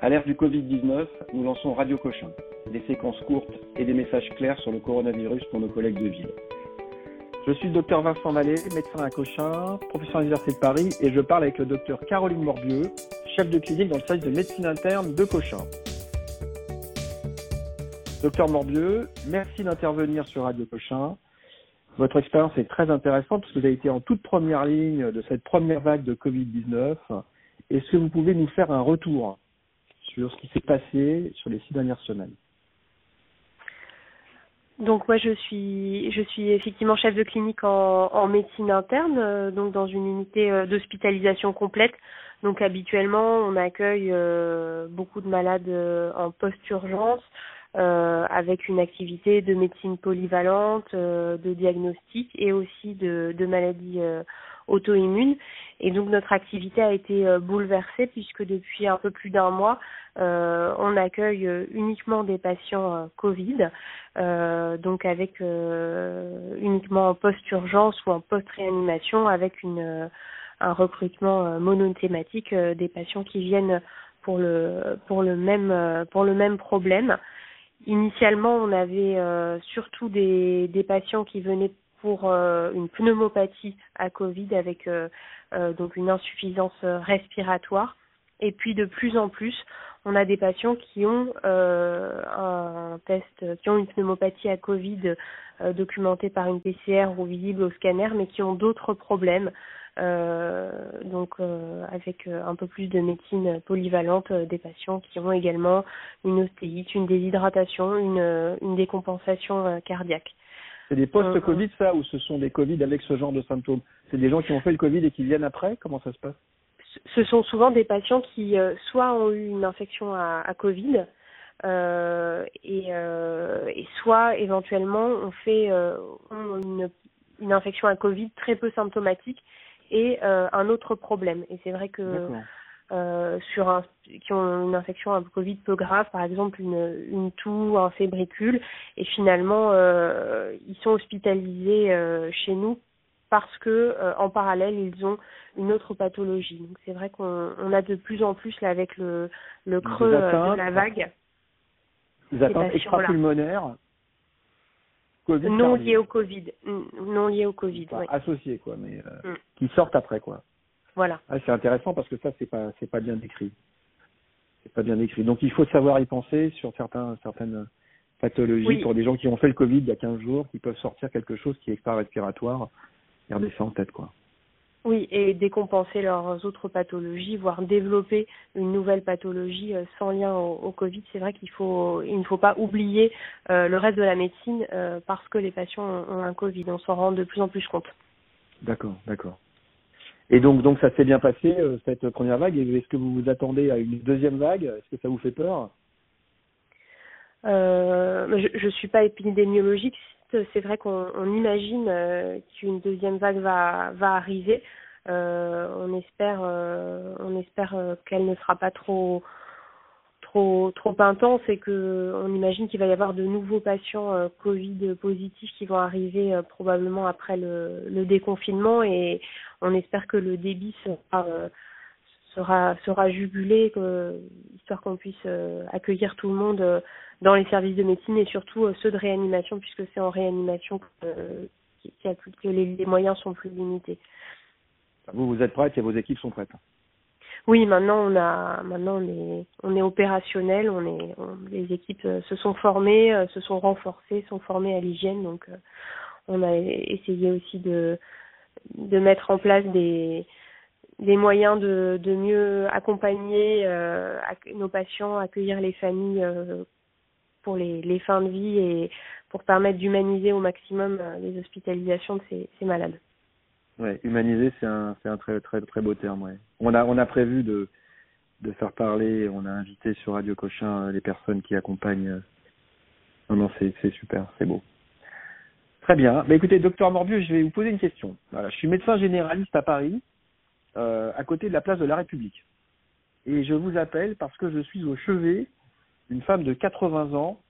À l'ère du Covid-19, nous lançons Radio Cochin, des séquences courtes et des messages clairs sur le coronavirus pour nos collègues de ville. Je suis le docteur Vincent Mallet, médecin à Cochin, professeur à l'Université de Paris, et je parle avec le docteur Caroline Morbieux, chef de clinique dans le service de médecine interne de Cochin. Docteur Morbieux, merci d'intervenir sur Radio Cochin. Votre expérience est très intéressante parce que vous avez été en toute première ligne de cette première vague de Covid-19. Est-ce que vous pouvez nous faire un retour? Sur ce qui s'est passé sur les six dernières semaines donc moi je suis je suis effectivement chef de clinique en, médecine interne, euh, donc dans une unité euh, d'hospitalisation complète. Donc habituellement on accueille euh, beaucoup de malades en post-urgence, avec une activité de médecine polyvalente, de diagnostic et aussi de maladies euh, auto-immunes. Et donc notre activité a été bouleversée puisque depuis un peu plus d'un mois, on accueille uniquement des patients Covid, donc avec uniquement en post-urgence ou en post-réanimation avec un recrutement monothématique des patients qui viennent pour le pour le même pour le même problème. Initialement, on avait euh, surtout des, patients qui venaient pour euh, une pneumopathie à Covid avec euh, donc une insuffisance respiratoire. Et puis de plus en plus, on a des patients qui ont un test, qui ont une pneumopathie à Covid documentée par une PCR ou visible au scanner, mais qui ont d'autres problèmes euh, donc euh, avec euh, un peu plus de médecine polyvalente des patients qui ont également une ostéite, une déshydratation, une, une décompensation cardiaque. C'est des post-Covid ça ou ce sont des Covid avec ce genre de symptômes? C'est des gens qui ont fait le Covid et qui viennent après? Comment ça se passe? Ce sont souvent des patients qui soit ont eu une infection à, à Covid, euh, et, euh, et, soit éventuellement on fait euh, une, une, infection à Covid très peu symptomatique et euh, un autre problème. Et c'est vrai que euh, sur un, qui ont une infection un Covid peu grave, par exemple une, une toux, un fébricule, et finalement euh, ils sont hospitalisés euh, chez nous parce que en parallèle ils ont une autre pathologie. Donc c'est vrai qu'on on a de plus en plus là avec le, le creux de la vague. Des atteintes extra-pulmonaires non lié au Covid. Non lié au Covid. Enfin, Associé quoi, mais euh, mm. qui sortent après quoi. Voilà. Ah, c'est intéressant parce que ça c'est pas c'est pas bien décrit. C'est pas bien décrit. Donc il faut savoir y penser sur certains certaines pathologies pour des gens qui ont fait le Covid il y a 15 jours, qui peuvent sortir quelque chose qui est extra-respiratoire. Garder ça en tête quoi. Oui, et décompenser leurs autres pathologies, voire développer une nouvelle pathologie euh, sans lien au, Covid. C'est vrai qu'il faut, il ne faut pas oublier euh, le reste de la médecine euh, parce que les patients ont, un Covid. On s'en rend de plus en plus compte. D'accord, d'accord. Et donc, donc ça s'est bien passé cette première vague. Est-ce que vous vous attendez à une deuxième vague? Est-ce que ça vous fait peur? Je ne suis pas épidémiologiste, c'est vrai qu'on imagine euh, qu'une deuxième vague va, va arriver. Euh, on espère, euh, on espère qu'elle ne sera pas trop, trop, trop intense et que on imagine qu'il va y avoir de nouveaux patients Covid positifs qui vont arriver probablement après le, déconfinement et on espère que le débit sera sera sera jugulé, histoire qu'on puisse accueillir tout le monde dans les services de médecine et surtout euh, ceux de réanimation puisque c'est en réanimation que, euh, que les, les, moyens sont plus limités. Vous vous êtes prête et vos équipes sont prêtes. Oui, maintenant on a maintenant on est on est opérationnel, on est les équipes euh, se sont formées, se sont renforcées, sont formées à l'hygiène donc on a essayé aussi de de mettre en place des des moyens de, de mieux accompagner euh, nos patients, accueillir les familles euh, pour les, les, fins de vie et pour permettre d'humaniser au maximum euh, les hospitalisations de ces, ces malades. Ouais, humaniser, c'est un, c'est un très, très, très beau terme. Ouais. On a, on a prévu de, de faire parler, on a invité sur Radio Cochin euh, les personnes qui accompagnent. Euh, non, non, c'est, c'est super, c'est beau. Très bien. Bah, écoutez, docteur Morbieux, je vais vous poser une question. Voilà, je suis médecin généraliste à Paris, euh, à côté de la place de la République. Et je vous appelle parce que je suis au chevet une femme de 80 ans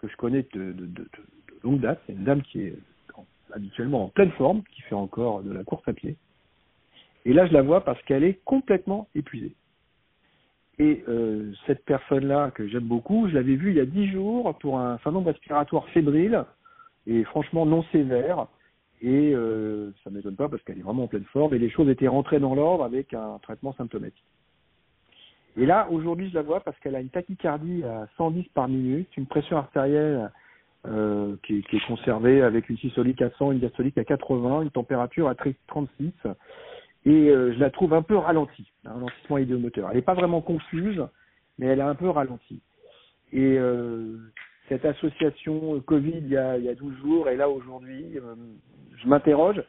que je connais de, de, de, de longue date. C'est une dame qui est habituellement en pleine forme, qui fait encore de la course à pied. Et là, je la vois parce qu'elle est complètement épuisée. Et euh, cette personne-là, que j'aime beaucoup, je l'avais vue il y a dix jours pour un syndrome respiratoire fébrile et franchement non sévère. Et euh, ça ne m'étonne pas parce qu'elle est vraiment en pleine forme et les choses étaient rentrées dans l'ordre avec un traitement symptomatique. Et là, aujourd'hui, je la vois parce qu'elle a une tachycardie à 110 par minute, une pression artérielle euh, qui, qui, est conservée avec une systolique à 100, une diastolique à 80, une température à 36 et euh, je la trouve un peu ralentie, un ralentissement idéomoteur. Elle n'est pas vraiment confuse, mais elle est un peu ralentie. Et euh, cette association Covid il y a, il y a 12 jours et là aujourd'hui, euh, je m'interroge,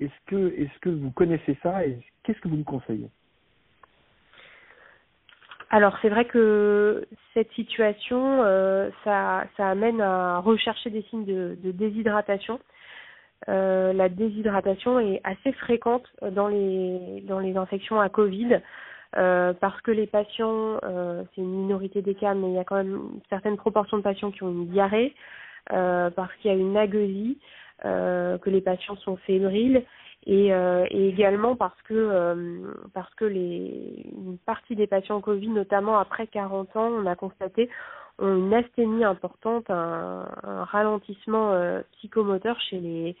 est-ce que, est-ce que vous connaissez ça et qu'est-ce que vous me conseillez? Alors c'est vrai que cette situation, euh, ça, ça amène à rechercher des signes de, de déshydratation. Euh, la déshydratation est assez fréquente dans les dans les infections à Covid euh, parce que les patients, euh, c'est une minorité des cas, mais il y a quand même une certaine proportion de patients qui ont une diarrhée, euh, parce qu'il y a une agueusie, que les patients sont fébriles et, et également parce que parce que les une partie des patients Covid, notamment après 40 ans, on a constaté ont une asthénie importante, un, un ralentissement euh, psychomoteur chez les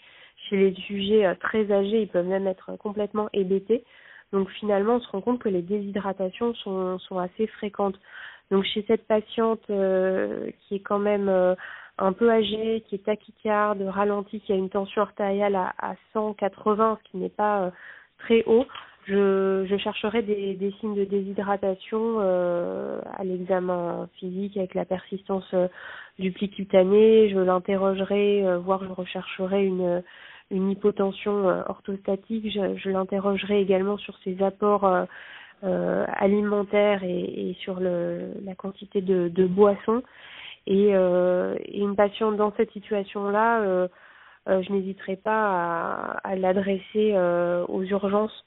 chez les sujets euh, très âgés, ils peuvent même être complètement hébétés. Donc finalement, on se rend compte que les déshydratations sont, sont assez fréquentes. Donc chez cette patiente euh, qui est quand même un peu âgée, qui est tachycarde, ralentie, qui a une tension artérielle à, à 180, ce qui n'est pas très haut, je, chercherai des, signes de déshydratation euh, à l'examen physique avec la persistance euh, du pli cutané. Je l'interrogerai, euh, voire je rechercherai une, hypotension euh, orthostatique. Je, l'interrogerai également sur ses apports euh, alimentaires et, sur la quantité de boissons. Et, et, une patiente dans cette situation-là, je n'hésiterai pas à, à l'adresser aux urgences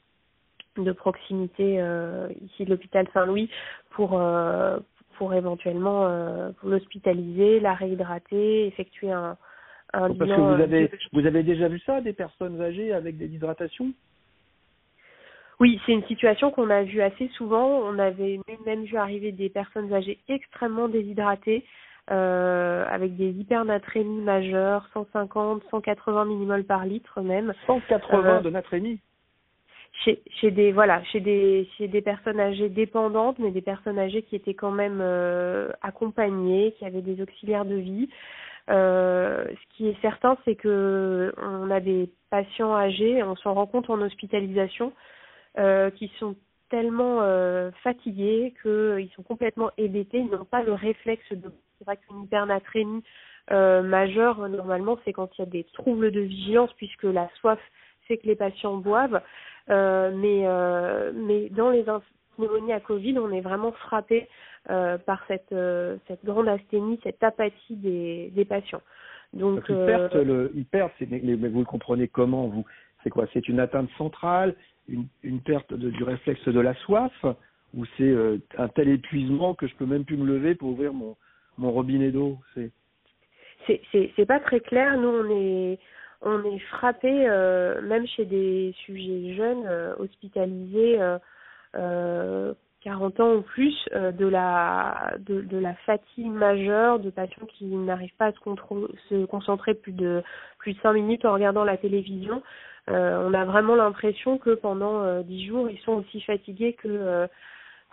de proximité euh, ici de l'hôpital Saint-Louis pour euh, pour éventuellement euh, l'hospitaliser, la réhydrater, effectuer un, un Parce que vous avez vous avez déjà vu ça des personnes âgées avec des déshydratations oui, c'est une situation qu'on a vue assez souvent. On avait même vu arriver des personnes âgées extrêmement déshydratées, euh, avec des hypernatrémies majeures, 150, 180 millimoles par litre même. 180 euh, de natrémie chez, chez des voilà chez des chez des personnes âgées dépendantes mais des personnes âgées qui étaient quand même euh, accompagnées qui avaient des auxiliaires de vie euh, ce qui est certain c'est que on a des patients âgés on s'en rend compte en hospitalisation euh, qui sont tellement fatigués qu'ils sont complètement hébétés ils n'ont pas le réflexe de c'est vrai qu'une hypernatrémie euh, majeure normalement c'est quand il y a des troubles de vigilance puisque la soif c'est que les patients boivent. Euh, mais, euh, mais dans les pneumonies à Covid, on est vraiment frappé euh, par cette, cette grande asthénie, cette apathie des, des patients. Donc, ils perdent, le, ils perdent mais vous le comprenez comment vous? C'est quoi? C'est une atteinte centrale, une, une perte de, du réflexe de la soif, ou c'est un tel épuisement que je peux même plus me lever pour ouvrir mon, mon robinet d'eau C'est c'est pas très clair. Nous, on est on est frappé, euh, même chez des sujets jeunes euh, hospitalisés, euh, euh, 40 ans ou plus, de la de, la fatigue majeure de patients qui n'arrivent pas à se, se, concentrer plus de plus de cinq minutes en regardant la télévision. on a vraiment l'impression que pendant dix jours, ils sont aussi fatigués que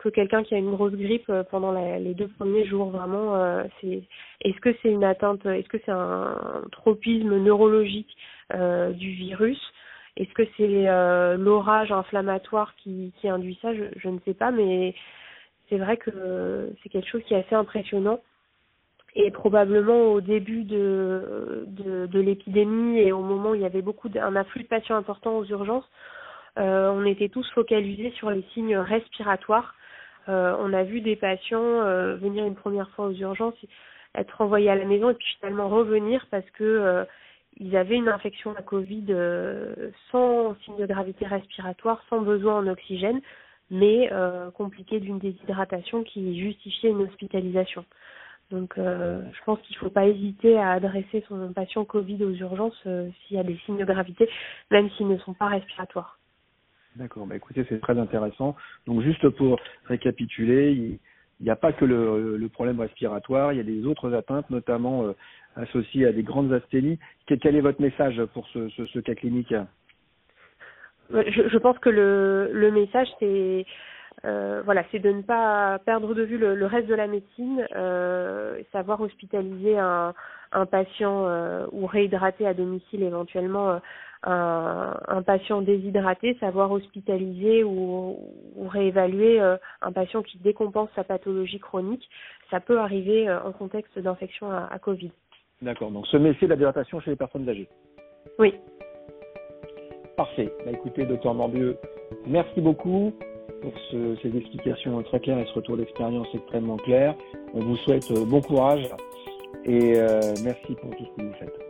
que quelqu'un qui a une grosse grippe euh, pendant les deux premiers jours. Vraiment, euh, c'est est-ce que c'est une atteinte, est-ce que c'est un tropisme neurologique euh, du virus? Est-ce que c'est euh, l'orage inflammatoire qui, qui induit ça? Je, je ne sais pas, mais c'est vrai que c'est quelque chose qui est assez impressionnant. Et probablement au début de, de, de l'épidémie et au moment où il y avait beaucoup d'un afflux de patients importants aux urgences, euh, on était tous focalisés sur les signes respiratoires on a vu des patients euh, venir une première fois aux urgences, être envoyés à la maison et puis finalement revenir parce que euh, ils avaient une infection à Covid sans signe de gravité respiratoire, sans besoin en oxygène, mais euh, compliqué d'une déshydratation qui justifiait une hospitalisation. Donc euh, je pense qu'il ne faut pas hésiter à adresser son patient Covid aux urgences s'il y a des signes de gravité, même s'ils ne sont pas respiratoires. D'accord, bah écoutez, c'est très intéressant. Donc juste pour récapituler, il n'y a pas que le, problème respiratoire, il y a des autres atteintes, notamment euh, associées à des grandes asthénies. Quel, est votre message pour ce, cas clinique? Je, pense que le message, c'est euh, voilà, c'est de ne pas perdre de vue le, le reste de la médecine, euh, savoir hospitaliser un, un patient euh, ou réhydrater à domicile éventuellement un, un, patient déshydraté, savoir hospitaliser ou, ou réévaluer un patient qui décompense sa pathologie chronique. Ça peut arriver en contexte d'infection à, à, Covid. D'accord, donc se méfier de la déshydratation chez les personnes âgées. Oui. Parfait. Bah, écoutez, docteur Morbieux, merci beaucoup pour ce, ces explications très claires et ce retour d'expérience extrêmement clair. On vous souhaite bon courage et euh, merci pour tout ce que vous faites.